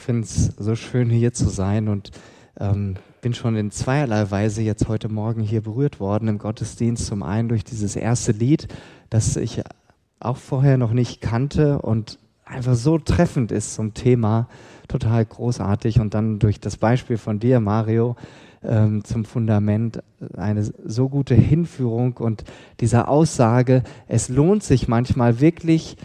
Ich finde es so schön, hier zu sein und ähm, bin schon in zweierlei Weise jetzt heute Morgen hier berührt worden im Gottesdienst. Zum einen durch dieses erste Lied, das ich auch vorher noch nicht kannte und einfach so treffend ist zum Thema, total großartig. Und dann durch das Beispiel von dir, Mario, ähm, zum Fundament eine so gute Hinführung und dieser Aussage, es lohnt sich manchmal wirklich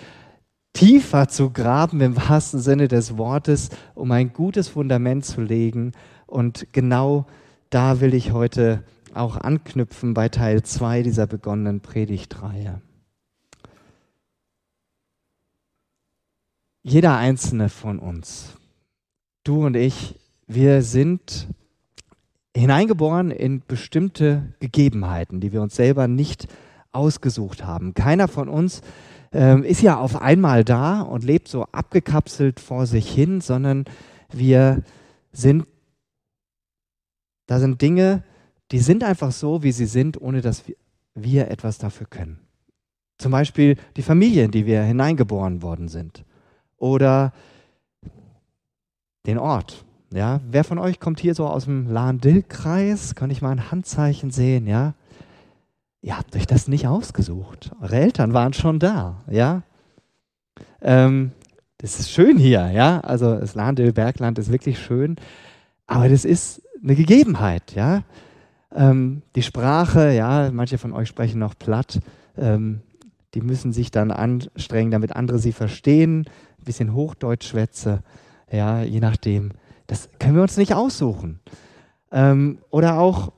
tiefer zu graben im wahrsten Sinne des Wortes, um ein gutes Fundament zu legen. Und genau da will ich heute auch anknüpfen bei Teil 2 dieser begonnenen Predigtreihe. Jeder einzelne von uns, du und ich, wir sind hineingeboren in bestimmte Gegebenheiten, die wir uns selber nicht ausgesucht haben. Keiner von uns ähm, ist ja auf einmal da und lebt so abgekapselt vor sich hin, sondern wir sind, da sind Dinge, die sind einfach so, wie sie sind, ohne dass wir etwas dafür können. Zum Beispiel die Familie, in die wir hineingeboren worden sind. Oder den Ort. Ja, wer von euch kommt hier so aus dem Lahn-Dill-Kreis? Kann ich mal ein Handzeichen sehen? Ja, ihr habt euch das nicht ausgesucht. Eure Eltern waren schon da, ja. Ähm, das ist schön hier, ja. Also das Lahndil Bergland ist wirklich schön, aber das ist eine Gegebenheit, ja. Ähm, die Sprache, ja, manche von euch sprechen noch platt. Ähm, die müssen sich dann anstrengen, damit andere sie verstehen. Ein bisschen Hochdeutsch schwätze, ja, je nachdem. Das können wir uns nicht aussuchen. Ähm, oder auch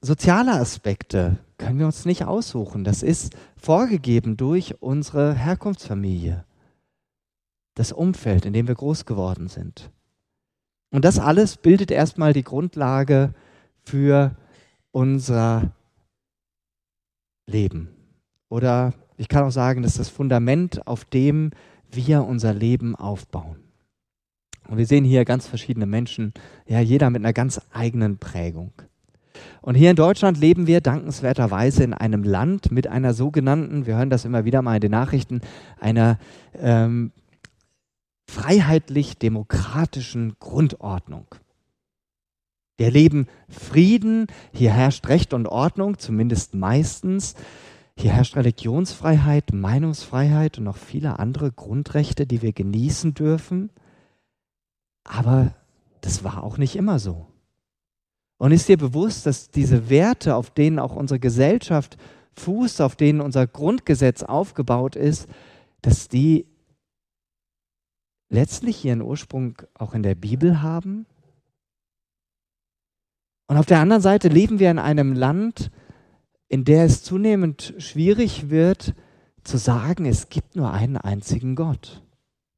soziale Aspekte können wir uns nicht aussuchen. Das ist vorgegeben durch unsere Herkunftsfamilie, das Umfeld, in dem wir groß geworden sind. Und das alles bildet erstmal die Grundlage für unser Leben. Oder ich kann auch sagen, das ist das Fundament, auf dem wir unser Leben aufbauen. Und wir sehen hier ganz verschiedene Menschen, ja, jeder mit einer ganz eigenen Prägung. Und hier in Deutschland leben wir dankenswerterweise in einem Land mit einer sogenannten, wir hören das immer wieder mal in den Nachrichten, einer ähm, freiheitlich-demokratischen Grundordnung. Wir erleben Frieden, hier herrscht Recht und Ordnung, zumindest meistens. Hier herrscht Religionsfreiheit, Meinungsfreiheit und noch viele andere Grundrechte, die wir genießen dürfen. Aber das war auch nicht immer so. Und ist dir bewusst, dass diese Werte, auf denen auch unsere Gesellschaft fußt, auf denen unser Grundgesetz aufgebaut ist, dass die letztlich ihren Ursprung auch in der Bibel haben? Und auf der anderen Seite leben wir in einem Land, in der es zunehmend schwierig wird zu sagen, es gibt nur einen einzigen Gott.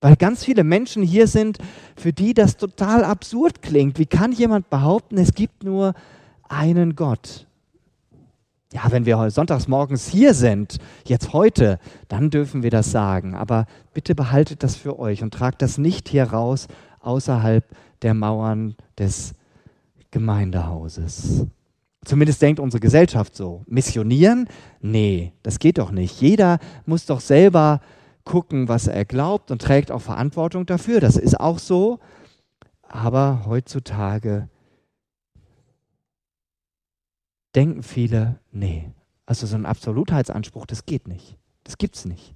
Weil ganz viele Menschen hier sind, für die das total absurd klingt. Wie kann jemand behaupten, es gibt nur einen Gott? Ja, wenn wir sonntags morgens hier sind, jetzt heute, dann dürfen wir das sagen. Aber bitte behaltet das für euch und tragt das nicht hier raus außerhalb der Mauern des Gemeindehauses. Zumindest denkt unsere Gesellschaft so. Missionieren? Nee, das geht doch nicht. Jeder muss doch selber gucken, was er glaubt und trägt auch Verantwortung dafür. Das ist auch so. Aber heutzutage denken viele, nee, also so ein Absolutheitsanspruch, das geht nicht. Das gibt es nicht.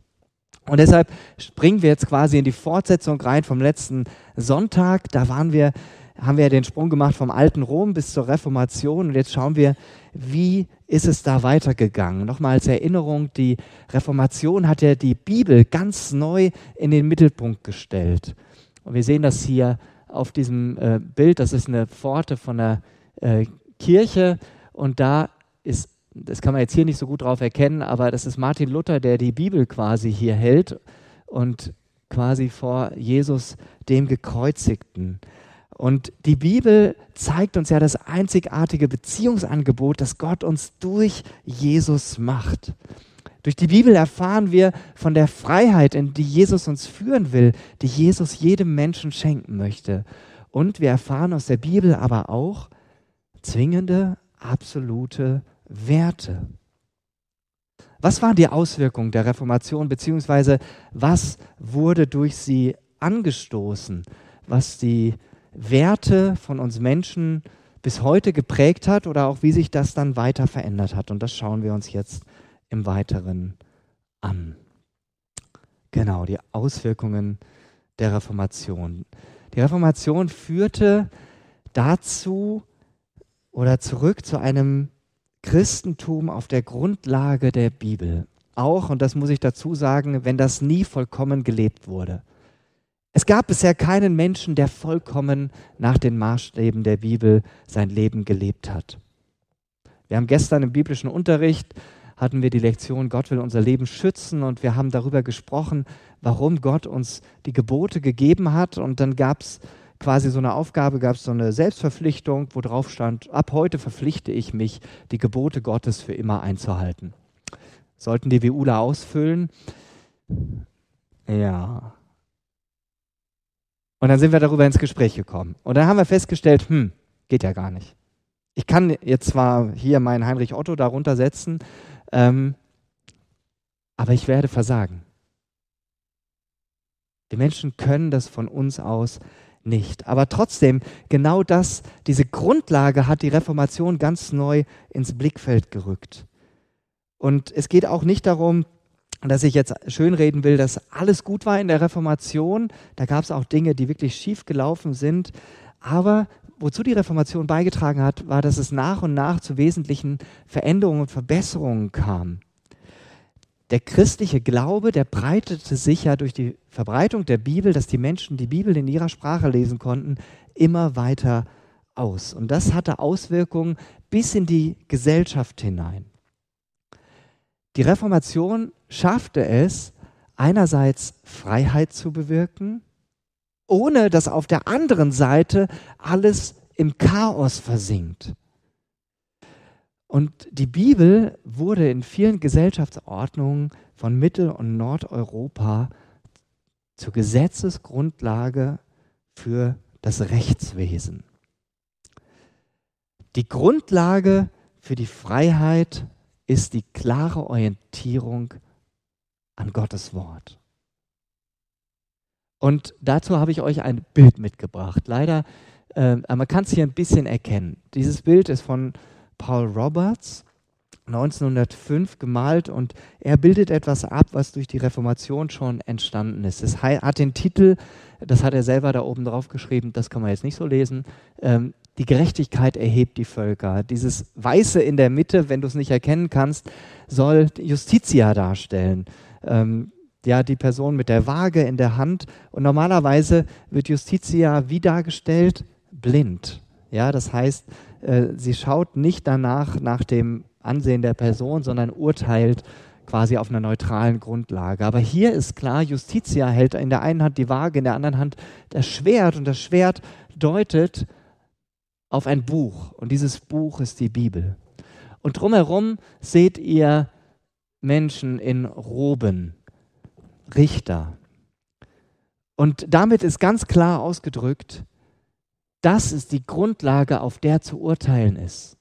Und deshalb springen wir jetzt quasi in die Fortsetzung rein vom letzten Sonntag. Da waren wir haben wir den Sprung gemacht vom alten Rom bis zur Reformation und jetzt schauen wir, wie ist es da weitergegangen. Nochmal als Erinnerung, die Reformation hat ja die Bibel ganz neu in den Mittelpunkt gestellt. Und wir sehen das hier auf diesem äh, Bild, das ist eine Pforte von der äh, Kirche und da ist, das kann man jetzt hier nicht so gut drauf erkennen, aber das ist Martin Luther, der die Bibel quasi hier hält und quasi vor Jesus, dem Gekreuzigten. Und die Bibel zeigt uns ja das einzigartige Beziehungsangebot, das Gott uns durch Jesus macht. Durch die Bibel erfahren wir von der Freiheit, in die Jesus uns führen will, die Jesus jedem Menschen schenken möchte. Und wir erfahren aus der Bibel aber auch zwingende, absolute Werte. Was waren die Auswirkungen der Reformation, beziehungsweise was wurde durch sie angestoßen? was die Werte von uns Menschen bis heute geprägt hat oder auch wie sich das dann weiter verändert hat. Und das schauen wir uns jetzt im Weiteren an. Genau, die Auswirkungen der Reformation. Die Reformation führte dazu oder zurück zu einem Christentum auf der Grundlage der Bibel. Auch, und das muss ich dazu sagen, wenn das nie vollkommen gelebt wurde. Es gab bisher keinen Menschen, der vollkommen nach den Maßstäben der Bibel sein Leben gelebt hat. Wir haben gestern im biblischen Unterricht hatten wir die Lektion Gott will unser Leben schützen und wir haben darüber gesprochen, warum Gott uns die Gebote gegeben hat und dann gab es quasi so eine Aufgabe, gab es so eine Selbstverpflichtung, wo drauf stand, ab heute verpflichte ich mich, die Gebote Gottes für immer einzuhalten. Sollten die WUler ausfüllen? Ja. Und dann sind wir darüber ins Gespräch gekommen. Und dann haben wir festgestellt, hm, geht ja gar nicht. Ich kann jetzt zwar hier meinen Heinrich Otto darunter setzen, ähm, aber ich werde versagen. Die Menschen können das von uns aus nicht. Aber trotzdem, genau das, diese Grundlage hat die Reformation ganz neu ins Blickfeld gerückt. Und es geht auch nicht darum, dass ich jetzt schönreden will, dass alles gut war in der Reformation. Da gab es auch Dinge, die wirklich schief gelaufen sind. Aber wozu die Reformation beigetragen hat, war, dass es nach und nach zu wesentlichen Veränderungen und Verbesserungen kam. Der christliche Glaube, der breitete sich ja durch die Verbreitung der Bibel, dass die Menschen die Bibel in ihrer Sprache lesen konnten, immer weiter aus. Und das hatte Auswirkungen bis in die Gesellschaft hinein. Die Reformation schaffte es, einerseits Freiheit zu bewirken, ohne dass auf der anderen Seite alles im Chaos versinkt. Und die Bibel wurde in vielen Gesellschaftsordnungen von Mittel- und Nordeuropa zur Gesetzesgrundlage für das Rechtswesen. Die Grundlage für die Freiheit ist die klare Orientierung an Gottes Wort. Und dazu habe ich euch ein Bild mitgebracht. Leider, äh, man kann es hier ein bisschen erkennen. Dieses Bild ist von Paul Roberts 1905 gemalt und er bildet etwas ab, was durch die Reformation schon entstanden ist. Es hat den Titel, das hat er selber da oben drauf geschrieben, das kann man jetzt nicht so lesen, ähm, die Gerechtigkeit erhebt die Völker. Dieses Weiße in der Mitte, wenn du es nicht erkennen kannst, soll Justitia darstellen. Ähm, ja, die Person mit der Waage in der Hand. Und normalerweise wird Justitia wie dargestellt? Blind. Ja, das heißt, äh, sie schaut nicht danach nach dem Ansehen der Person, sondern urteilt quasi auf einer neutralen Grundlage. Aber hier ist klar, Justitia hält in der einen Hand die Waage, in der anderen Hand das Schwert und das Schwert deutet auf ein Buch und dieses Buch ist die Bibel. Und drumherum seht ihr Menschen in Roben, Richter. Und damit ist ganz klar ausgedrückt, das ist die Grundlage, auf der zu urteilen ist.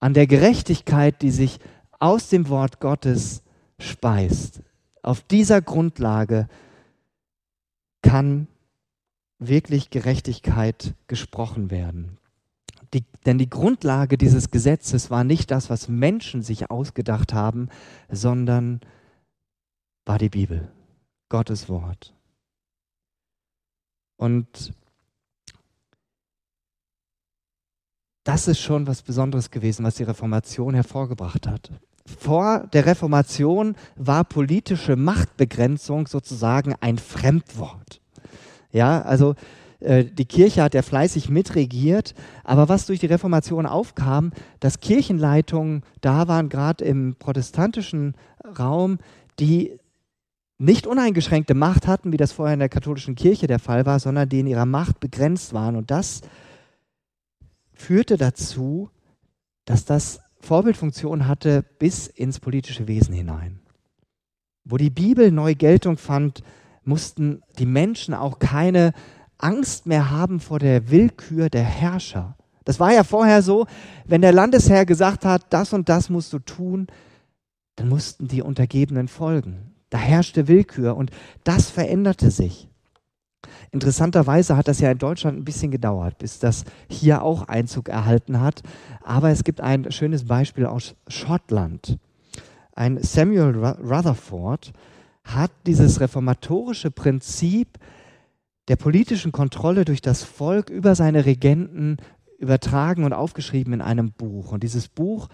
An der Gerechtigkeit, die sich aus dem Wort Gottes speist. Auf dieser Grundlage kann wirklich Gerechtigkeit gesprochen werden. Die, denn die Grundlage dieses Gesetzes war nicht das, was Menschen sich ausgedacht haben, sondern war die Bibel, Gottes Wort. Und das ist schon was Besonderes gewesen, was die Reformation hervorgebracht hat. Vor der Reformation war politische Machtbegrenzung sozusagen ein Fremdwort. Ja, also die Kirche hat ja fleißig mitregiert, aber was durch die Reformation aufkam, dass Kirchenleitungen da waren, gerade im protestantischen Raum, die nicht uneingeschränkte Macht hatten, wie das vorher in der katholischen Kirche der Fall war, sondern die in ihrer Macht begrenzt waren. Und das führte dazu, dass das Vorbildfunktion hatte bis ins politische Wesen hinein. Wo die Bibel neu Geltung fand, mussten die Menschen auch keine Angst mehr haben vor der Willkür der Herrscher. Das war ja vorher so, wenn der Landesherr gesagt hat, das und das musst du tun, dann mussten die Untergebenen folgen. Da herrschte Willkür und das veränderte sich. Interessanterweise hat das ja in Deutschland ein bisschen gedauert, bis das hier auch Einzug erhalten hat. Aber es gibt ein schönes Beispiel aus Schottland. Ein Samuel Rutherford hat dieses reformatorische Prinzip der politischen Kontrolle durch das Volk über seine Regenten übertragen und aufgeschrieben in einem Buch. Und dieses Buch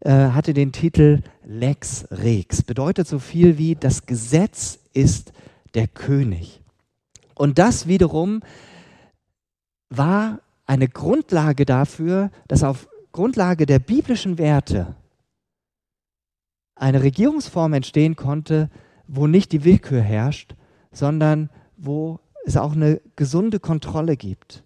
äh, hatte den Titel Lex Rex. Bedeutet so viel wie das Gesetz ist der König. Und das wiederum war eine Grundlage dafür, dass auf Grundlage der biblischen Werte eine Regierungsform entstehen konnte, wo nicht die Willkür herrscht, sondern wo es auch eine gesunde Kontrolle gibt.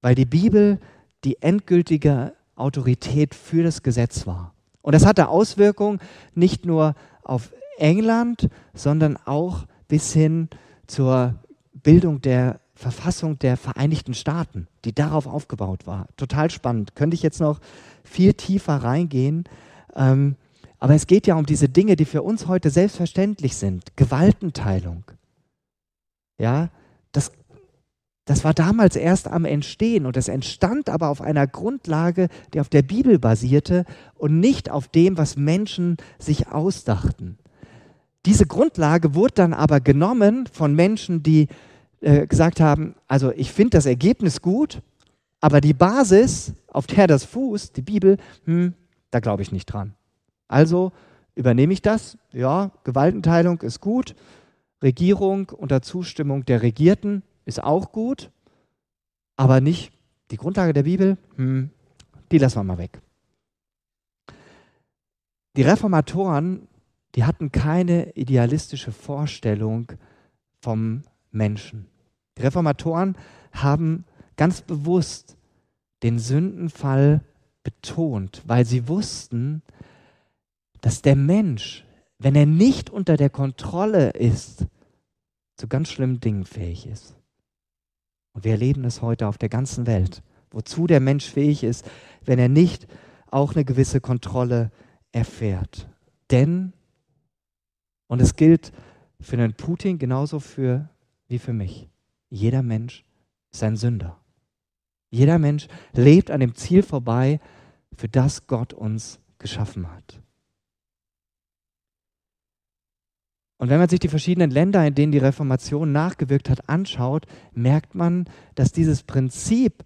Weil die Bibel die endgültige Autorität für das Gesetz war. Und das hatte Auswirkungen nicht nur auf England, sondern auch bis hin zur Bildung der Verfassung der Vereinigten Staaten, die darauf aufgebaut war. Total spannend. Könnte ich jetzt noch viel tiefer reingehen. Ähm, aber es geht ja um diese Dinge, die für uns heute selbstverständlich sind. Gewaltenteilung. Ja, das das war damals erst am Entstehen und es entstand aber auf einer Grundlage, die auf der Bibel basierte und nicht auf dem, was Menschen sich ausdachten. Diese Grundlage wurde dann aber genommen von Menschen, die äh, gesagt haben, also ich finde das Ergebnis gut, aber die Basis, auf der das fußt, die Bibel, hm, da glaube ich nicht dran. Also übernehme ich das, ja, Gewaltenteilung ist gut, Regierung unter Zustimmung der Regierten ist auch gut, aber nicht die Grundlage der Bibel, hm, die lassen wir mal weg. Die Reformatoren, die hatten keine idealistische Vorstellung vom Menschen. Die Reformatoren haben ganz bewusst den Sündenfall betont, weil sie wussten, dass der Mensch, wenn er nicht unter der Kontrolle ist, zu ganz schlimmen Dingen fähig ist. Und wir erleben es heute auf der ganzen Welt, wozu der Mensch fähig ist, wenn er nicht auch eine gewisse Kontrolle erfährt. Denn, und es gilt für den Putin genauso für, wie für mich, jeder Mensch ist ein Sünder. Jeder Mensch lebt an dem Ziel vorbei, für das Gott uns geschaffen hat. Und wenn man sich die verschiedenen Länder, in denen die Reformation nachgewirkt hat, anschaut, merkt man, dass dieses Prinzip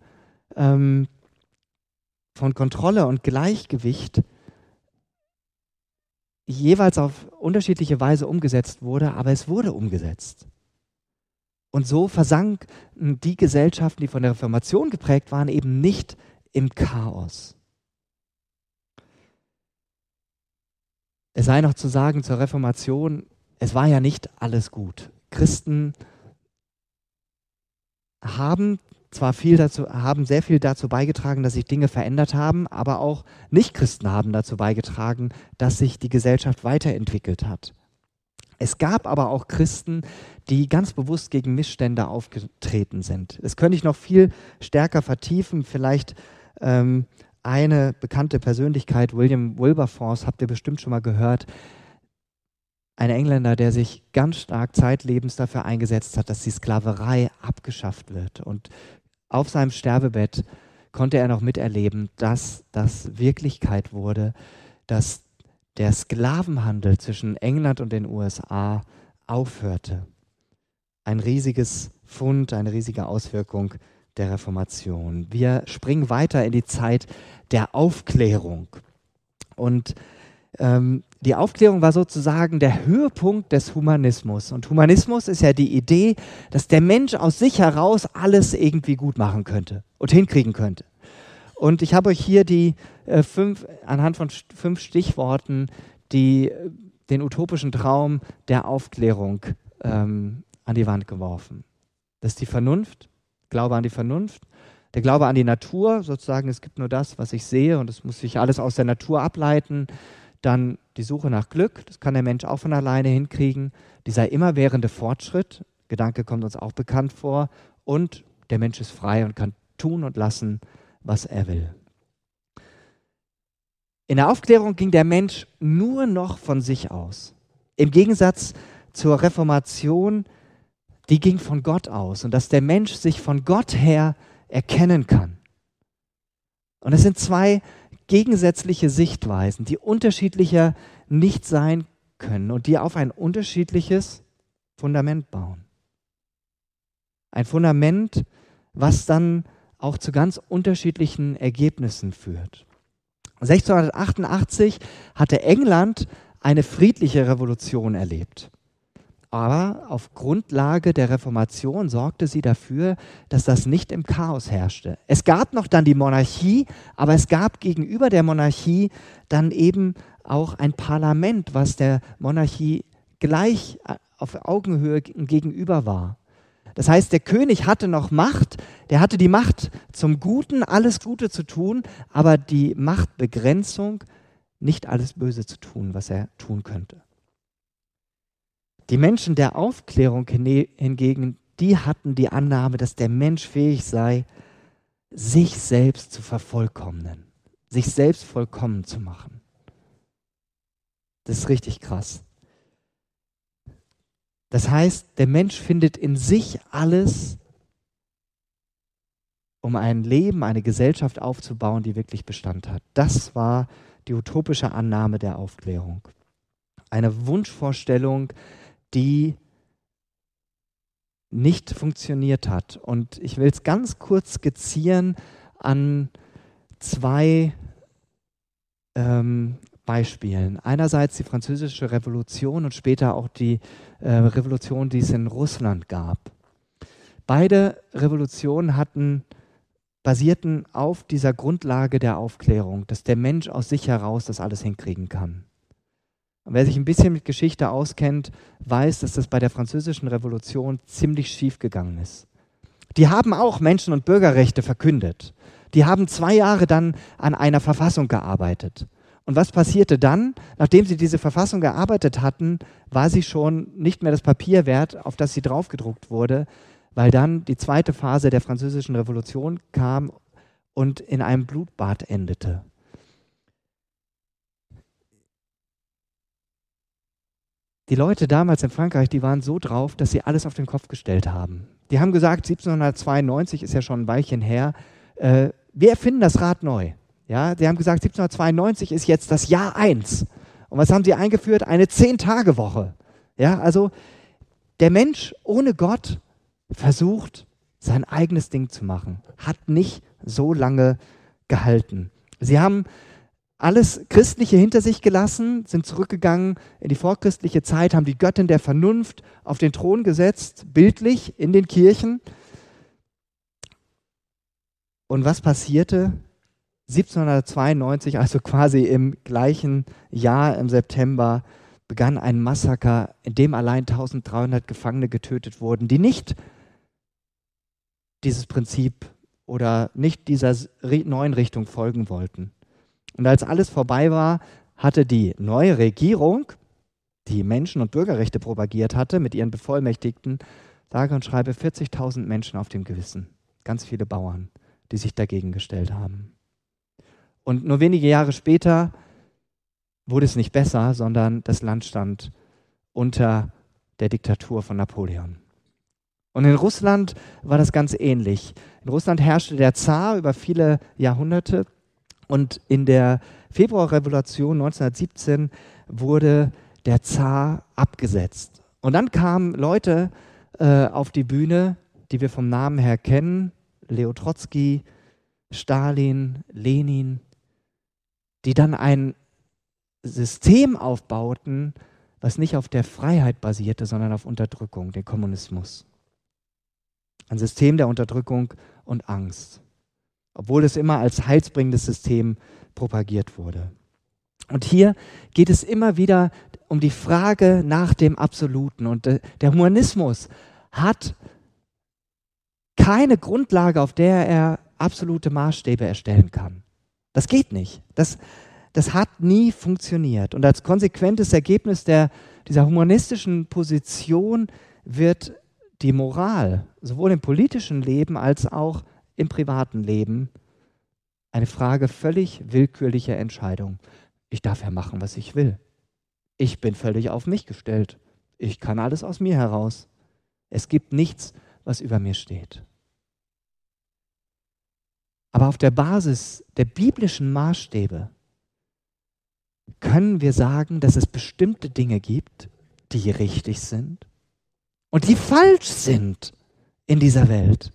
ähm, von Kontrolle und Gleichgewicht jeweils auf unterschiedliche Weise umgesetzt wurde, aber es wurde umgesetzt. Und so versanken die Gesellschaften, die von der Reformation geprägt waren, eben nicht im Chaos. Es sei noch zu sagen zur Reformation, es war ja nicht alles gut. Christen haben zwar viel dazu, haben sehr viel dazu beigetragen, dass sich Dinge verändert haben, aber auch Nichtchristen haben dazu beigetragen, dass sich die Gesellschaft weiterentwickelt hat. Es gab aber auch Christen, die ganz bewusst gegen Missstände aufgetreten sind. Das könnte ich noch viel stärker vertiefen. Vielleicht ähm, eine bekannte Persönlichkeit, William Wilberforce, habt ihr bestimmt schon mal gehört, ein Engländer, der sich ganz stark zeitlebens dafür eingesetzt hat, dass die Sklaverei abgeschafft wird. Und auf seinem Sterbebett konnte er noch miterleben, dass das Wirklichkeit wurde, dass der Sklavenhandel zwischen England und den USA aufhörte. Ein riesiges Fund, eine riesige Auswirkung der Reformation. Wir springen weiter in die Zeit der Aufklärung. Und ähm, die Aufklärung war sozusagen der Höhepunkt des Humanismus. Und Humanismus ist ja die Idee, dass der Mensch aus sich heraus alles irgendwie gut machen könnte und hinkriegen könnte. Und ich habe euch hier die äh, fünf, anhand von fünf Stichworten, die äh, den utopischen Traum der Aufklärung ähm, an die Wand geworfen. Das ist die Vernunft, Glaube an die Vernunft, der Glaube an die Natur, sozusagen, es gibt nur das, was ich sehe und es muss sich alles aus der Natur ableiten. Dann die Suche nach Glück, das kann der Mensch auch von alleine hinkriegen. Dieser immerwährende Fortschritt, Gedanke kommt uns auch bekannt vor. Und der Mensch ist frei und kann tun und lassen, was er will. In der Aufklärung ging der Mensch nur noch von sich aus. Im Gegensatz zur Reformation die ging von Gott aus und dass der Mensch sich von Gott her erkennen kann. Und es sind zwei gegensätzliche Sichtweisen, die unterschiedlicher nicht sein können und die auf ein unterschiedliches Fundament bauen. Ein Fundament, was dann auch zu ganz unterschiedlichen Ergebnissen führt. 1688 hatte England eine friedliche Revolution erlebt. Aber auf Grundlage der Reformation sorgte sie dafür, dass das nicht im Chaos herrschte. Es gab noch dann die Monarchie, aber es gab gegenüber der Monarchie dann eben auch ein Parlament, was der Monarchie gleich äh, auf Augenhöhe gegenüber war. Das heißt, der König hatte noch Macht, der hatte die Macht zum Guten, alles Gute zu tun, aber die Machtbegrenzung, nicht alles Böse zu tun, was er tun könnte. Die Menschen der Aufklärung hingegen, die hatten die Annahme, dass der Mensch fähig sei, sich selbst zu vervollkommnen, sich selbst vollkommen zu machen. Das ist richtig krass. Das heißt, der Mensch findet in sich alles, um ein Leben, eine Gesellschaft aufzubauen, die wirklich Bestand hat. Das war die utopische Annahme der Aufklärung. Eine Wunschvorstellung, die nicht funktioniert hat. Und ich will es ganz kurz skizzieren an zwei ähm, Beispielen. Einerseits die französische Revolution und später auch die äh, Revolution, die es in Russland gab. Beide Revolutionen hatten, basierten auf dieser Grundlage der Aufklärung, dass der Mensch aus sich heraus das alles hinkriegen kann. Und wer sich ein bisschen mit Geschichte auskennt, weiß, dass das bei der französischen Revolution ziemlich schief gegangen ist. Die haben auch Menschen- und Bürgerrechte verkündet. Die haben zwei Jahre dann an einer Verfassung gearbeitet. Und was passierte dann? Nachdem sie diese Verfassung gearbeitet hatten, war sie schon nicht mehr das Papier wert, auf das sie draufgedruckt wurde, weil dann die zweite Phase der französischen Revolution kam und in einem Blutbad endete. Die Leute damals in Frankreich, die waren so drauf, dass sie alles auf den Kopf gestellt haben. Die haben gesagt, 1792 ist ja schon ein Weilchen her, äh, wir erfinden das Rad neu. Ja, die haben gesagt, 1792 ist jetzt das Jahr 1. Und was haben sie eingeführt? Eine Zehn-Tage-Woche. Ja, also der Mensch ohne Gott versucht, sein eigenes Ding zu machen, hat nicht so lange gehalten. Sie haben alles Christliche hinter sich gelassen, sind zurückgegangen in die vorchristliche Zeit, haben die Göttin der Vernunft auf den Thron gesetzt, bildlich in den Kirchen. Und was passierte? 1792, also quasi im gleichen Jahr im September, begann ein Massaker, in dem allein 1300 Gefangene getötet wurden, die nicht dieses Prinzip oder nicht dieser neuen Richtung folgen wollten. Und als alles vorbei war, hatte die neue Regierung, die Menschen- und Bürgerrechte propagiert hatte, mit ihren Bevollmächtigten, sage und schreibe 40.000 Menschen auf dem Gewissen. Ganz viele Bauern, die sich dagegen gestellt haben. Und nur wenige Jahre später wurde es nicht besser, sondern das Land stand unter der Diktatur von Napoleon. Und in Russland war das ganz ähnlich. In Russland herrschte der Zar über viele Jahrhunderte und in der Februarrevolution 1917 wurde der Zar abgesetzt. Und dann kamen Leute äh, auf die Bühne, die wir vom Namen her kennen, Leo Trotzki, Stalin, Lenin, die dann ein System aufbauten, was nicht auf der Freiheit basierte, sondern auf Unterdrückung, den Kommunismus. Ein System der Unterdrückung und Angst obwohl es immer als heilsbringendes System propagiert wurde. Und hier geht es immer wieder um die Frage nach dem Absoluten. Und der Humanismus hat keine Grundlage, auf der er absolute Maßstäbe erstellen kann. Das geht nicht. Das, das hat nie funktioniert. Und als konsequentes Ergebnis der, dieser humanistischen Position wird die Moral sowohl im politischen Leben als auch im privaten Leben eine Frage völlig willkürlicher Entscheidung. Ich darf ja machen, was ich will. Ich bin völlig auf mich gestellt. Ich kann alles aus mir heraus. Es gibt nichts, was über mir steht. Aber auf der Basis der biblischen Maßstäbe können wir sagen, dass es bestimmte Dinge gibt, die richtig sind und die falsch sind in dieser Welt.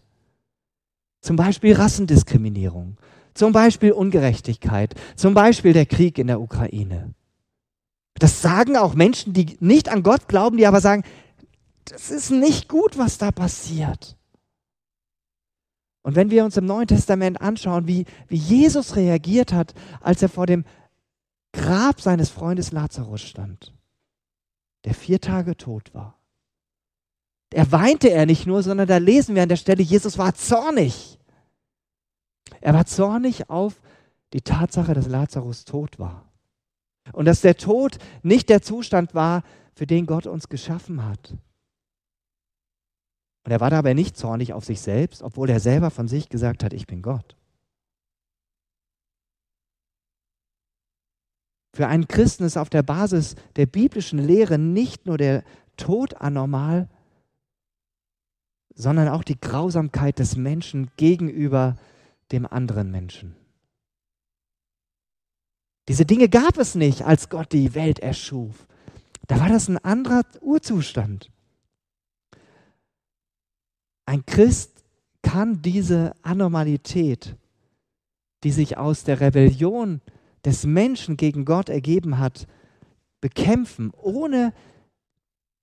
Zum Beispiel Rassendiskriminierung, zum Beispiel Ungerechtigkeit, zum Beispiel der Krieg in der Ukraine. Das sagen auch Menschen, die nicht an Gott glauben, die aber sagen, das ist nicht gut, was da passiert. Und wenn wir uns im Neuen Testament anschauen, wie, wie Jesus reagiert hat, als er vor dem Grab seines Freundes Lazarus stand, der vier Tage tot war. Er weinte er nicht nur, sondern da lesen wir an der Stelle, Jesus war zornig. Er war zornig auf die Tatsache, dass Lazarus tot war. Und dass der Tod nicht der Zustand war, für den Gott uns geschaffen hat. Und er war dabei nicht zornig auf sich selbst, obwohl er selber von sich gesagt hat, ich bin Gott. Für einen Christen ist auf der Basis der biblischen Lehre nicht nur der Tod anormal, sondern auch die Grausamkeit des Menschen gegenüber dem anderen Menschen. Diese Dinge gab es nicht, als Gott die Welt erschuf. Da war das ein anderer Urzustand. Ein Christ kann diese Anormalität, die sich aus der Rebellion des Menschen gegen Gott ergeben hat, bekämpfen, ohne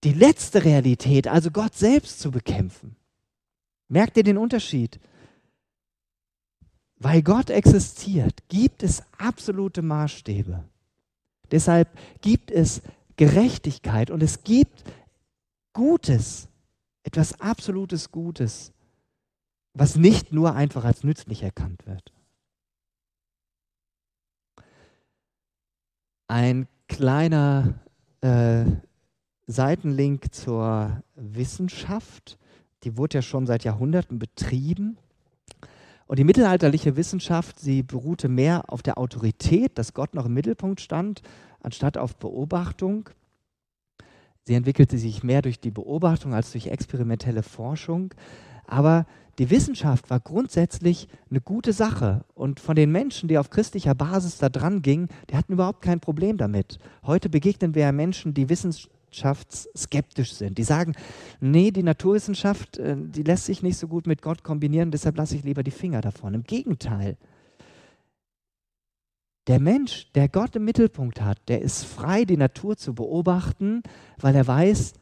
die letzte Realität, also Gott selbst zu bekämpfen. Merkt ihr den Unterschied? Weil Gott existiert, gibt es absolute Maßstäbe. Deshalb gibt es Gerechtigkeit und es gibt Gutes, etwas absolutes Gutes, was nicht nur einfach als nützlich erkannt wird. Ein kleiner äh, Seitenlink zur Wissenschaft. Die wurde ja schon seit Jahrhunderten betrieben. Und die mittelalterliche Wissenschaft, sie beruhte mehr auf der Autorität, dass Gott noch im Mittelpunkt stand, anstatt auf Beobachtung. Sie entwickelte sich mehr durch die Beobachtung als durch experimentelle Forschung. Aber die Wissenschaft war grundsätzlich eine gute Sache. Und von den Menschen, die auf christlicher Basis da dran gingen, die hatten überhaupt kein Problem damit. Heute begegnen wir ja Menschen, die wissenschaftsskeptisch sind. Die sagen, nee, die Naturwissenschaft, äh, die lässt sich nicht so gut mit Gott kombinieren, deshalb lasse ich lieber die Finger davon. Im Gegenteil. Der Mensch, der Gott im Mittelpunkt hat, der ist frei, die Natur zu beobachten, weil er weiß,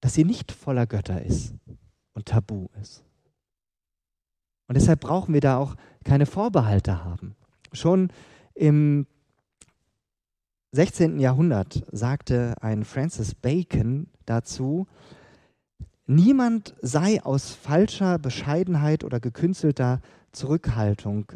dass sie nicht voller Götter ist und tabu ist. Und deshalb brauchen wir da auch keine Vorbehalte haben. Schon im 16. Jahrhundert sagte ein Francis Bacon dazu, niemand sei aus falscher Bescheidenheit oder gekünstelter Zurückhaltung,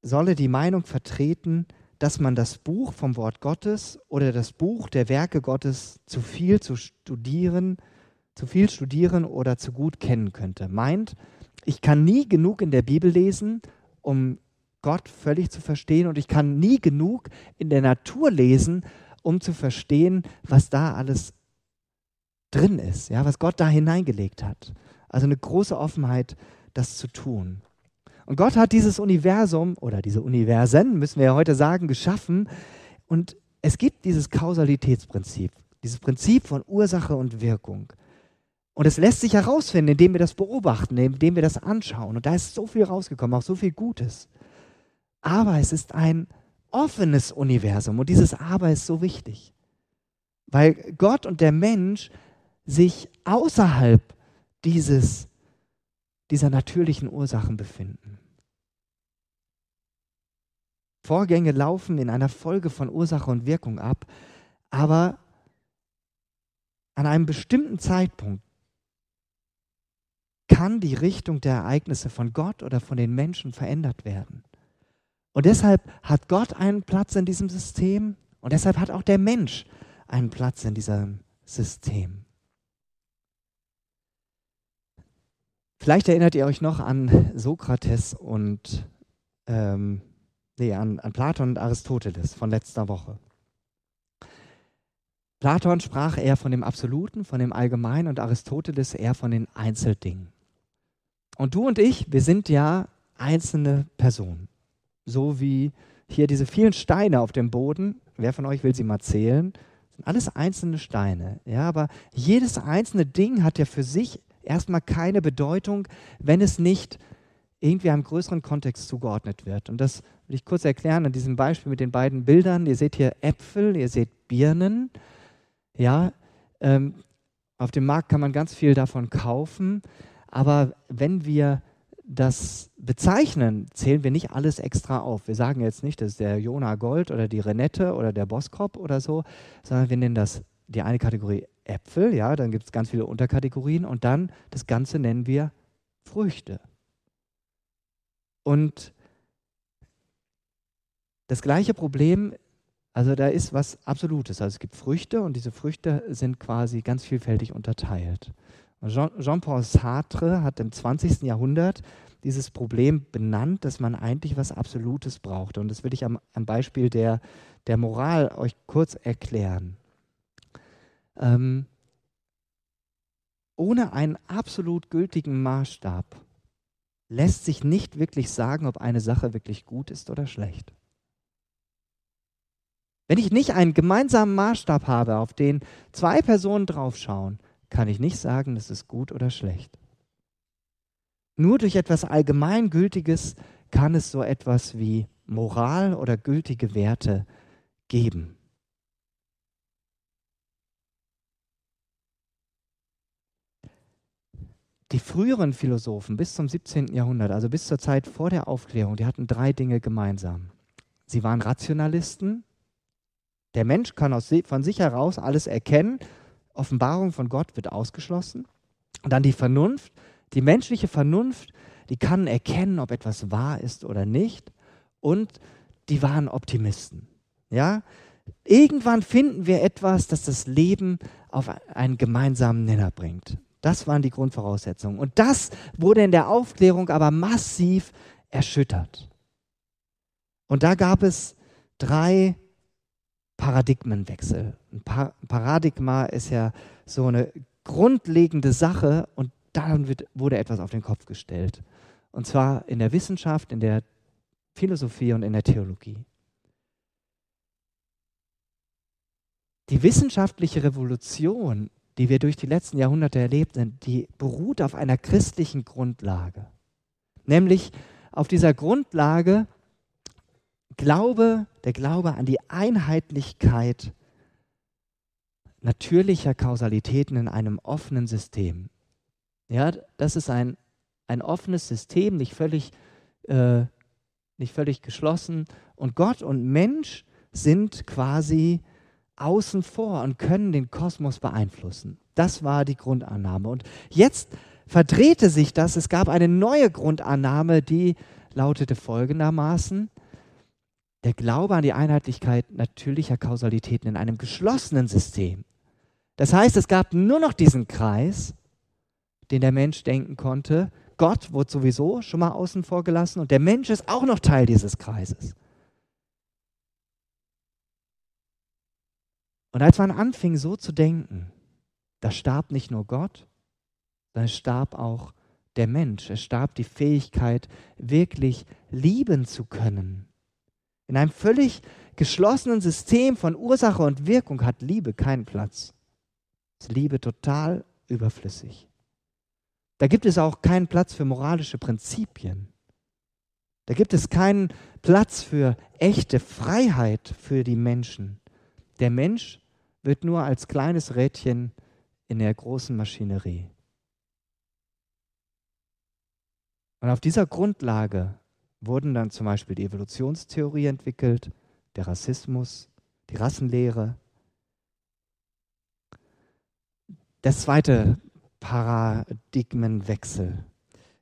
solle die Meinung vertreten, dass man das Buch vom Wort Gottes oder das Buch der Werke Gottes zu viel zu studieren zu viel studieren oder zu gut kennen könnte. Meint, ich kann nie genug in der Bibel lesen, um Gott völlig zu verstehen und ich kann nie genug in der Natur lesen, um zu verstehen, was da alles drin ist, ja, was Gott da hineingelegt hat. Also eine große Offenheit, das zu tun. Und Gott hat dieses Universum oder diese Universen, müssen wir ja heute sagen, geschaffen. Und es gibt dieses Kausalitätsprinzip, dieses Prinzip von Ursache und Wirkung. Und es lässt sich herausfinden, indem wir das beobachten, indem wir das anschauen. Und da ist so viel rausgekommen, auch so viel Gutes. Aber es ist ein offenes Universum und dieses Aber ist so wichtig, weil Gott und der Mensch sich außerhalb dieses, dieser natürlichen Ursachen befinden. Vorgänge laufen in einer Folge von Ursache und Wirkung ab, aber an einem bestimmten Zeitpunkt kann die Richtung der Ereignisse von Gott oder von den Menschen verändert werden. Und deshalb hat Gott einen Platz in diesem System und deshalb hat auch der Mensch einen Platz in diesem System. Vielleicht erinnert ihr euch noch an Sokrates und ähm, nee, an, an Platon und Aristoteles von letzter Woche. Platon sprach eher von dem Absoluten, von dem Allgemeinen und Aristoteles eher von den Einzeldingen. Und du und ich, wir sind ja einzelne Personen. So wie hier diese vielen Steine auf dem Boden. Wer von euch will sie mal zählen? Das sind alles einzelne Steine. Ja, aber jedes einzelne Ding hat ja für sich erstmal keine Bedeutung, wenn es nicht irgendwie einem größeren Kontext zugeordnet wird. Und das will ich kurz erklären an diesem Beispiel mit den beiden Bildern. Ihr seht hier Äpfel, ihr seht Birnen. Ja, ähm, auf dem Markt kann man ganz viel davon kaufen, aber wenn wir das bezeichnen, zählen wir nicht alles extra auf. Wir sagen jetzt nicht, das ist der Jona Gold oder die Renette oder der Boskop oder so, sondern wir nennen das die eine Kategorie Äpfel, ja, dann gibt es ganz viele Unterkategorien und dann das Ganze nennen wir Früchte. Und das gleiche Problem, also da ist was Absolutes. Also es gibt Früchte und diese Früchte sind quasi ganz vielfältig unterteilt. Jean-Paul Sartre hat im 20. Jahrhundert dieses Problem benannt, dass man eigentlich was Absolutes braucht. Und das will ich am, am Beispiel der, der Moral euch kurz erklären. Ähm, ohne einen absolut gültigen Maßstab lässt sich nicht wirklich sagen, ob eine Sache wirklich gut ist oder schlecht. Wenn ich nicht einen gemeinsamen Maßstab habe, auf den zwei Personen draufschauen, kann ich nicht sagen, das ist gut oder schlecht. Nur durch etwas Allgemeingültiges kann es so etwas wie Moral oder gültige Werte geben. Die früheren Philosophen bis zum 17. Jahrhundert, also bis zur Zeit vor der Aufklärung, die hatten drei Dinge gemeinsam. Sie waren Rationalisten. Der Mensch kann aus, von sich heraus alles erkennen Offenbarung von Gott wird ausgeschlossen. Und dann die Vernunft. Die menschliche Vernunft, die kann erkennen, ob etwas wahr ist oder nicht. Und die waren Optimisten. Ja? Irgendwann finden wir etwas, das das Leben auf einen gemeinsamen Nenner bringt. Das waren die Grundvoraussetzungen. Und das wurde in der Aufklärung aber massiv erschüttert. Und da gab es drei Paradigmenwechsel. Ein pa Paradigma ist ja so eine grundlegende Sache und dann wird, wurde etwas auf den Kopf gestellt. Und zwar in der Wissenschaft, in der Philosophie und in der Theologie. Die wissenschaftliche Revolution, die wir durch die letzten Jahrhunderte erlebt sind, die beruht auf einer christlichen Grundlage. Nämlich auf dieser Grundlage, Glaube, der Glaube an die Einheitlichkeit natürlicher Kausalitäten in einem offenen System. Ja, das ist ein, ein offenes System, nicht völlig, äh, nicht völlig geschlossen. Und Gott und Mensch sind quasi außen vor und können den Kosmos beeinflussen. Das war die Grundannahme. Und jetzt verdrehte sich das. Es gab eine neue Grundannahme, die lautete folgendermaßen. Der Glaube an die Einheitlichkeit natürlicher Kausalitäten in einem geschlossenen System. Das heißt, es gab nur noch diesen Kreis, den der Mensch denken konnte. Gott wurde sowieso schon mal außen vor gelassen und der Mensch ist auch noch Teil dieses Kreises. Und als man anfing, so zu denken, da starb nicht nur Gott, sondern es starb auch der Mensch. Es starb die Fähigkeit, wirklich lieben zu können. In einem völlig geschlossenen System von Ursache und Wirkung hat Liebe keinen Platz. Ist Liebe total überflüssig. Da gibt es auch keinen Platz für moralische Prinzipien. Da gibt es keinen Platz für echte Freiheit für die Menschen. Der Mensch wird nur als kleines Rädchen in der großen Maschinerie. Und auf dieser Grundlage wurden dann zum Beispiel die Evolutionstheorie entwickelt, der Rassismus, die Rassenlehre. Das zweite Paradigmenwechsel.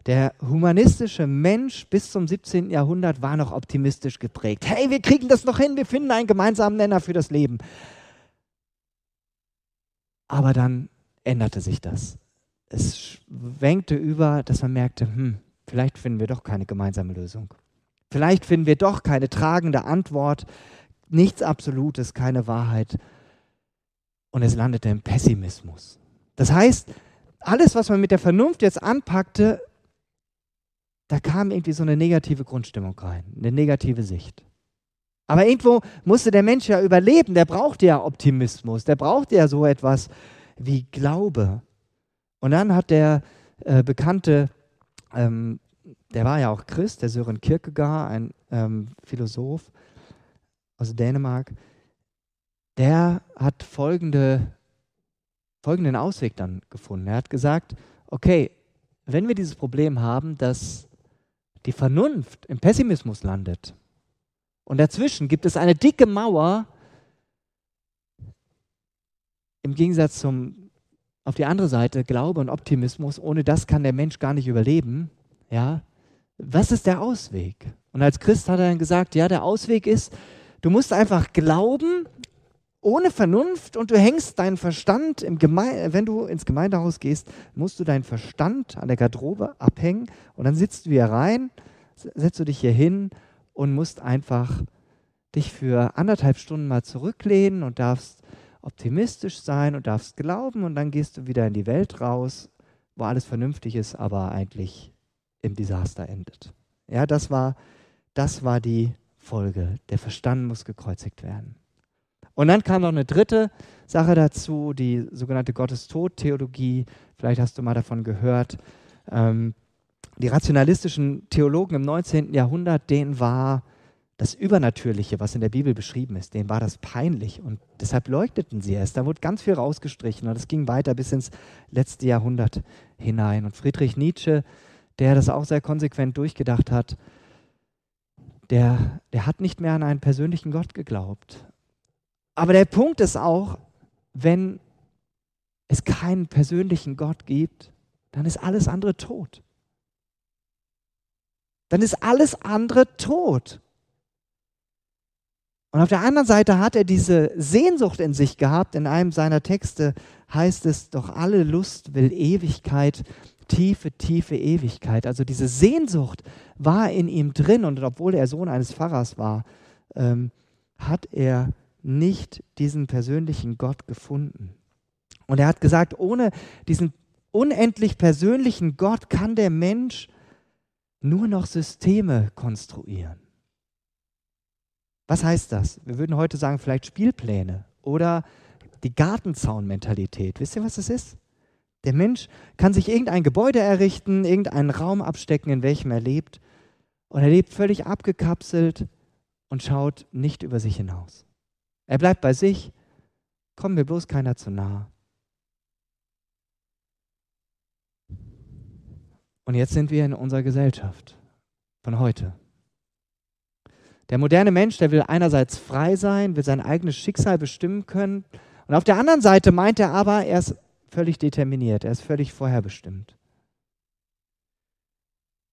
Der humanistische Mensch bis zum 17. Jahrhundert war noch optimistisch geprägt. Hey, wir kriegen das noch hin, wir finden einen gemeinsamen Nenner für das Leben. Aber dann änderte sich das. Es schwenkte über, dass man merkte, hm, Vielleicht finden wir doch keine gemeinsame Lösung. Vielleicht finden wir doch keine tragende Antwort, nichts Absolutes, keine Wahrheit. und es landete im Pessimismus. Das heißt, alles, was man mit der Vernunft jetzt anpackte, da kam irgendwie so eine negative Grundstimmung rein, eine negative Sicht. Aber irgendwo musste der Mensch ja überleben, der brauchte ja Optimismus, der brauchte ja so etwas wie Glaube. Und dann hat der äh, bekannte, ähm, der war ja auch Christ, der Sören Kierkegaard, ein ähm, Philosoph aus Dänemark, der hat folgende, folgenden Ausweg dann gefunden. Er hat gesagt, okay, wenn wir dieses Problem haben, dass die Vernunft im Pessimismus landet und dazwischen gibt es eine dicke Mauer, im Gegensatz zum auf die andere Seite Glaube und Optimismus, ohne das kann der Mensch gar nicht überleben. Ja, was ist der Ausweg? Und als Christ hat er dann gesagt, ja, der Ausweg ist, du musst einfach glauben, ohne Vernunft und du hängst deinen Verstand im Geme wenn du ins Gemeindehaus gehst, musst du deinen Verstand an der Garderobe abhängen und dann sitzt du hier rein, setzt du dich hier hin und musst einfach dich für anderthalb Stunden mal zurücklehnen und darfst optimistisch sein und darfst glauben und dann gehst du wieder in die Welt raus, wo alles vernünftig ist, aber eigentlich im Desaster endet. Ja, das war, das war die Folge. Der Verstand muss gekreuzigt werden. Und dann kam noch eine dritte Sache dazu, die sogenannte Gottestod-Theologie. Vielleicht hast du mal davon gehört. Ähm, die rationalistischen Theologen im 19. Jahrhundert, denen war das Übernatürliche, was in der Bibel beschrieben ist, denen war das peinlich und deshalb leugneten sie es. Da wurde ganz viel rausgestrichen und es ging weiter bis ins letzte Jahrhundert hinein. Und Friedrich Nietzsche, der das auch sehr konsequent durchgedacht hat, der, der hat nicht mehr an einen persönlichen Gott geglaubt. Aber der Punkt ist auch, wenn es keinen persönlichen Gott gibt, dann ist alles andere tot. Dann ist alles andere tot. Und auf der anderen Seite hat er diese Sehnsucht in sich gehabt. In einem seiner Texte heißt es, doch alle Lust will Ewigkeit, tiefe, tiefe Ewigkeit. Also diese Sehnsucht war in ihm drin und obwohl er Sohn eines Pfarrers war, ähm, hat er nicht diesen persönlichen Gott gefunden. Und er hat gesagt, ohne diesen unendlich persönlichen Gott kann der Mensch nur noch Systeme konstruieren. Was heißt das? Wir würden heute sagen, vielleicht Spielpläne oder die Gartenzaunmentalität. Wisst ihr, was das ist? Der Mensch kann sich irgendein Gebäude errichten, irgendeinen Raum abstecken, in welchem er lebt. Und er lebt völlig abgekapselt und schaut nicht über sich hinaus. Er bleibt bei sich, kommt mir bloß keiner zu nah. Und jetzt sind wir in unserer Gesellschaft von heute. Der moderne Mensch, der will einerseits frei sein, will sein eigenes Schicksal bestimmen können. Und auf der anderen Seite meint er aber, er ist völlig determiniert, er ist völlig vorherbestimmt.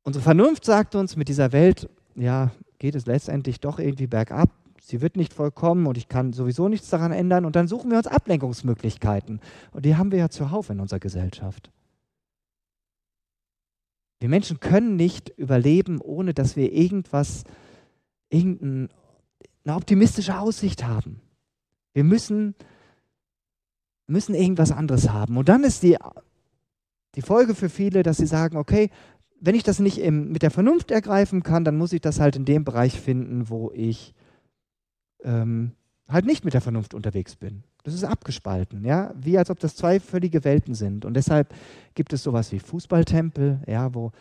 Unsere Vernunft sagt uns, mit dieser Welt, ja, geht es letztendlich doch irgendwie bergab. Sie wird nicht vollkommen und ich kann sowieso nichts daran ändern. Und dann suchen wir uns Ablenkungsmöglichkeiten. Und die haben wir ja zuhauf in unserer Gesellschaft. Wir Menschen können nicht überleben, ohne dass wir irgendwas irgendeine optimistische Aussicht haben. Wir müssen, müssen irgendwas anderes haben. Und dann ist die, die Folge für viele, dass sie sagen, okay, wenn ich das nicht im, mit der Vernunft ergreifen kann, dann muss ich das halt in dem Bereich finden, wo ich ähm, halt nicht mit der Vernunft unterwegs bin. Das ist abgespalten, ja, wie als ob das zwei völlige Welten sind. Und deshalb gibt es sowas wie Fußballtempel, ja, wo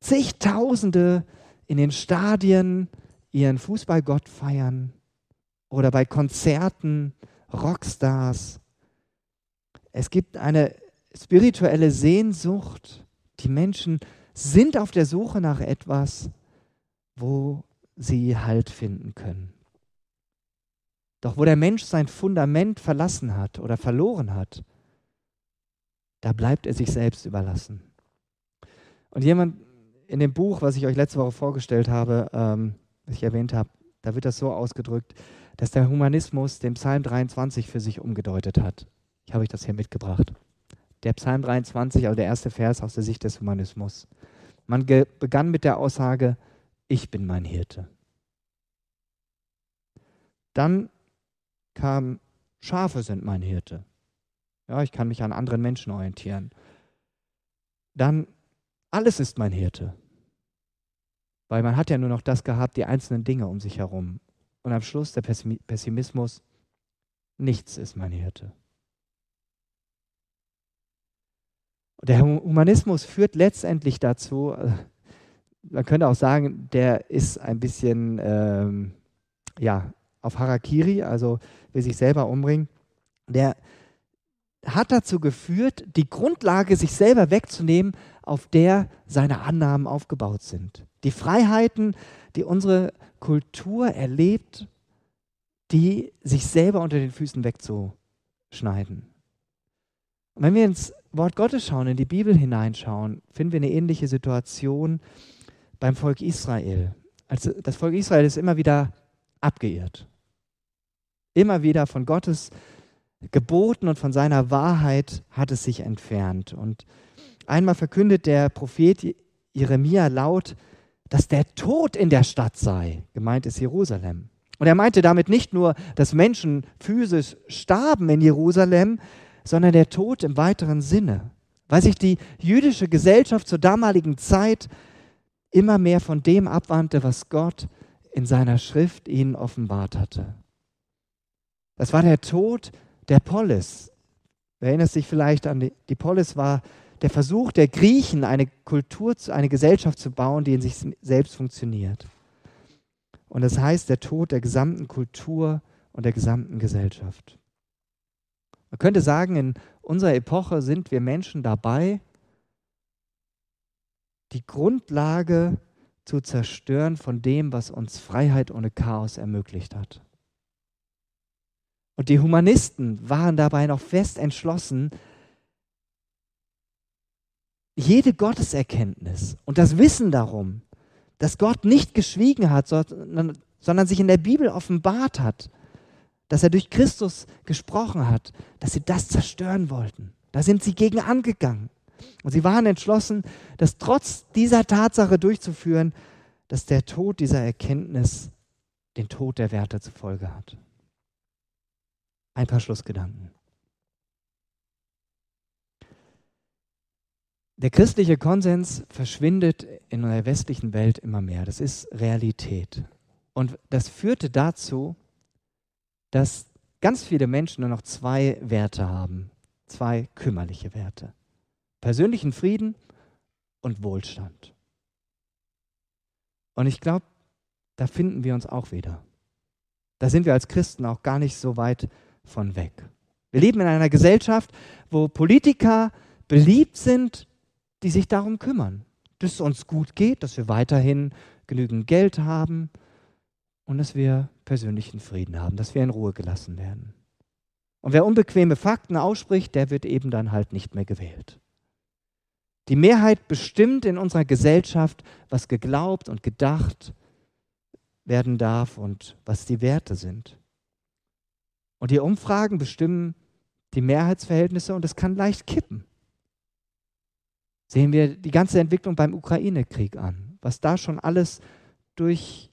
zigtausende in den Stadien ihren Fußballgott feiern oder bei Konzerten Rockstars. Es gibt eine spirituelle Sehnsucht. Die Menschen sind auf der Suche nach etwas, wo sie Halt finden können. Doch wo der Mensch sein Fundament verlassen hat oder verloren hat, da bleibt er sich selbst überlassen. Und jemand in dem Buch, was ich euch letzte Woche vorgestellt habe, ähm, was ich erwähnt habe, da wird das so ausgedrückt, dass der Humanismus den Psalm 23 für sich umgedeutet hat. Ich habe euch das hier mitgebracht. Der Psalm 23, also der erste Vers aus der Sicht des Humanismus. Man begann mit der Aussage, ich bin mein Hirte. Dann kam, Schafe sind mein Hirte. Ja, ich kann mich an anderen Menschen orientieren. Dann, alles ist mein Hirte. Weil man hat ja nur noch das gehabt, die einzelnen Dinge um sich herum. Und am Schluss der Pessimismus, nichts ist mein Hirte. Der Humanismus führt letztendlich dazu, äh, man könnte auch sagen, der ist ein bisschen ähm, ja, auf Harakiri, also will sich selber umbringen. Der hat dazu geführt, die Grundlage sich selber wegzunehmen, auf der seine Annahmen aufgebaut sind. Die Freiheiten, die unsere Kultur erlebt, die sich selber unter den Füßen wegzuschneiden. Und wenn wir ins Wort Gottes schauen, in die Bibel hineinschauen, finden wir eine ähnliche Situation beim Volk Israel. Also das Volk Israel ist immer wieder abgeirrt. Immer wieder von Gottes Geboten und von seiner Wahrheit hat es sich entfernt. Und einmal verkündet der Prophet Jeremia laut, dass der Tod in der Stadt sei. Gemeint ist Jerusalem. Und er meinte damit nicht nur, dass Menschen physisch starben in Jerusalem, sondern der Tod im weiteren Sinne, weil sich die jüdische Gesellschaft zur damaligen Zeit immer mehr von dem abwandte, was Gott in seiner Schrift ihnen offenbart hatte. Das war der Tod der Polis. Du erinnerst dich vielleicht an die, die Polis war der Versuch der Griechen, eine Kultur, eine Gesellschaft zu bauen, die in sich selbst funktioniert. Und das heißt der Tod der gesamten Kultur und der gesamten Gesellschaft. Man könnte sagen, in unserer Epoche sind wir Menschen dabei, die Grundlage zu zerstören von dem, was uns Freiheit ohne Chaos ermöglicht hat. Und die Humanisten waren dabei noch fest entschlossen, jede Gotteserkenntnis und das Wissen darum, dass Gott nicht geschwiegen hat, sondern, sondern sich in der Bibel offenbart hat, dass er durch Christus gesprochen hat, dass sie das zerstören wollten. Da sind sie gegen angegangen. Und sie waren entschlossen, das trotz dieser Tatsache durchzuführen, dass der Tod dieser Erkenntnis den Tod der Werte zur Folge hat. Ein paar Schlussgedanken. Der christliche Konsens verschwindet in der westlichen Welt immer mehr. Das ist Realität. Und das führte dazu, dass ganz viele Menschen nur noch zwei Werte haben, zwei kümmerliche Werte. Persönlichen Frieden und Wohlstand. Und ich glaube, da finden wir uns auch wieder. Da sind wir als Christen auch gar nicht so weit von weg. Wir leben in einer Gesellschaft, wo Politiker beliebt sind, die sich darum kümmern, dass es uns gut geht, dass wir weiterhin genügend Geld haben und dass wir persönlichen Frieden haben, dass wir in Ruhe gelassen werden. Und wer unbequeme Fakten ausspricht, der wird eben dann halt nicht mehr gewählt. Die Mehrheit bestimmt in unserer Gesellschaft, was geglaubt und gedacht werden darf und was die Werte sind. Und die Umfragen bestimmen die Mehrheitsverhältnisse und es kann leicht kippen. Sehen wir die ganze Entwicklung beim Ukraine-Krieg an, was da schon alles durch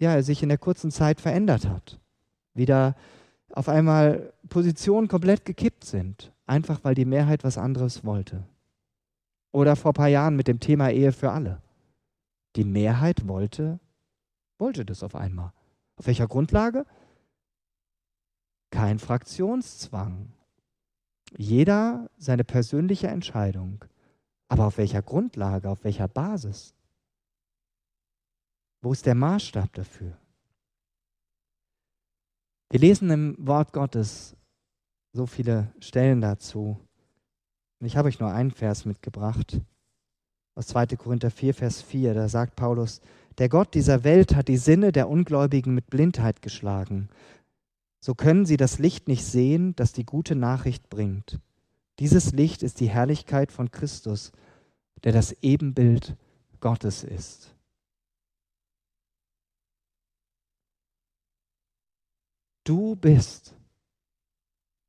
ja, sich in der kurzen Zeit verändert hat. Wieder auf einmal Positionen komplett gekippt sind, einfach weil die Mehrheit was anderes wollte. Oder vor ein paar Jahren mit dem Thema Ehe für alle. Die Mehrheit wollte, wollte das auf einmal. Auf welcher Grundlage? Kein Fraktionszwang. Jeder seine persönliche Entscheidung. Aber auf welcher Grundlage, auf welcher Basis? Wo ist der Maßstab dafür? Wir lesen im Wort Gottes so viele Stellen dazu. Ich habe euch nur einen Vers mitgebracht. Aus 2. Korinther 4, Vers 4. Da sagt Paulus, der Gott dieser Welt hat die Sinne der Ungläubigen mit Blindheit geschlagen. So können sie das Licht nicht sehen, das die gute Nachricht bringt. Dieses Licht ist die Herrlichkeit von Christus, der das Ebenbild Gottes ist. Du bist,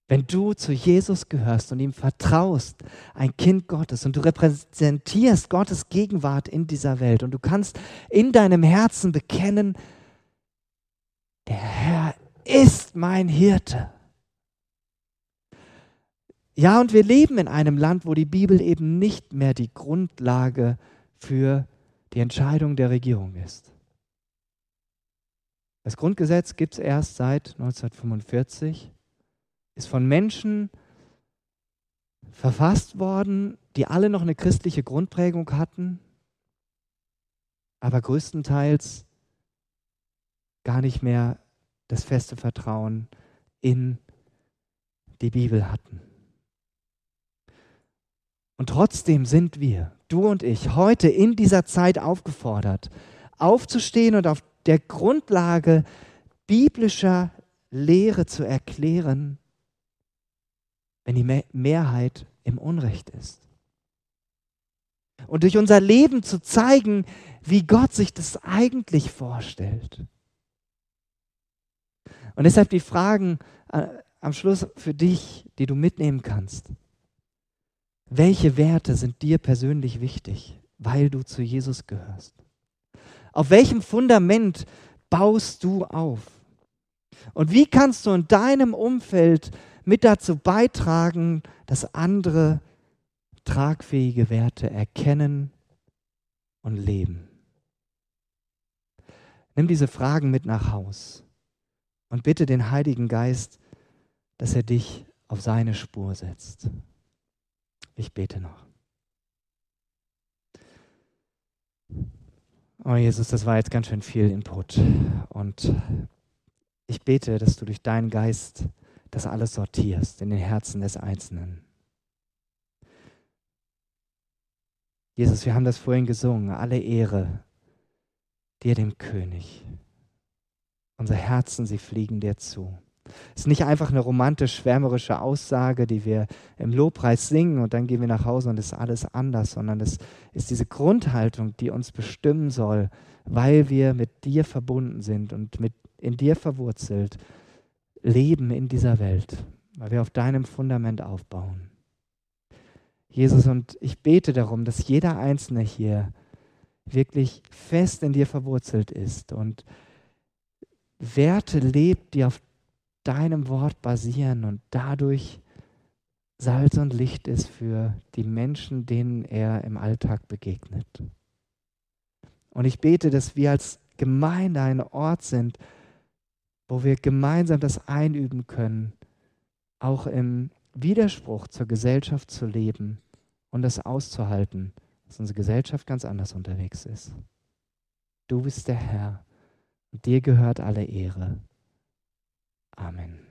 wenn du zu Jesus gehörst und ihm vertraust, ein Kind Gottes und du repräsentierst Gottes Gegenwart in dieser Welt und du kannst in deinem Herzen bekennen, der Herr ist mein Hirte. Ja, und wir leben in einem Land, wo die Bibel eben nicht mehr die Grundlage für die Entscheidung der Regierung ist. Das Grundgesetz gibt es erst seit 1945, ist von Menschen verfasst worden, die alle noch eine christliche Grundprägung hatten, aber größtenteils gar nicht mehr das feste Vertrauen in die Bibel hatten. Und trotzdem sind wir, du und ich, heute in dieser Zeit aufgefordert, aufzustehen und auf der Grundlage biblischer Lehre zu erklären, wenn die Mehrheit im Unrecht ist. Und durch unser Leben zu zeigen, wie Gott sich das eigentlich vorstellt. Und deshalb die Fragen äh, am Schluss für dich, die du mitnehmen kannst. Welche Werte sind dir persönlich wichtig, weil du zu Jesus gehörst? Auf welchem Fundament baust du auf? Und wie kannst du in deinem Umfeld mit dazu beitragen, dass andere tragfähige Werte erkennen und leben? Nimm diese Fragen mit nach Haus und bitte den Heiligen Geist, dass er dich auf seine Spur setzt. Ich bete noch. Oh Jesus, das war jetzt ganz schön viel Input. Und ich bete, dass du durch deinen Geist das alles sortierst in den Herzen des Einzelnen. Jesus, wir haben das vorhin gesungen, alle Ehre dir, dem König. Unsere Herzen, sie fliegen dir zu. Es ist nicht einfach eine romantisch-schwärmerische Aussage, die wir im Lobpreis singen und dann gehen wir nach Hause und ist alles anders, sondern es ist diese Grundhaltung, die uns bestimmen soll, weil wir mit dir verbunden sind und mit, in dir verwurzelt leben in dieser Welt, weil wir auf deinem Fundament aufbauen. Jesus, und ich bete darum, dass jeder Einzelne hier wirklich fest in dir verwurzelt ist und Werte lebt, die auf deinem Wort basieren und dadurch Salz und Licht ist für die Menschen, denen er im Alltag begegnet. Und ich bete, dass wir als Gemeinde ein Ort sind, wo wir gemeinsam das einüben können, auch im Widerspruch zur Gesellschaft zu leben und das auszuhalten, dass unsere Gesellschaft ganz anders unterwegs ist. Du bist der Herr und dir gehört alle Ehre. Amen.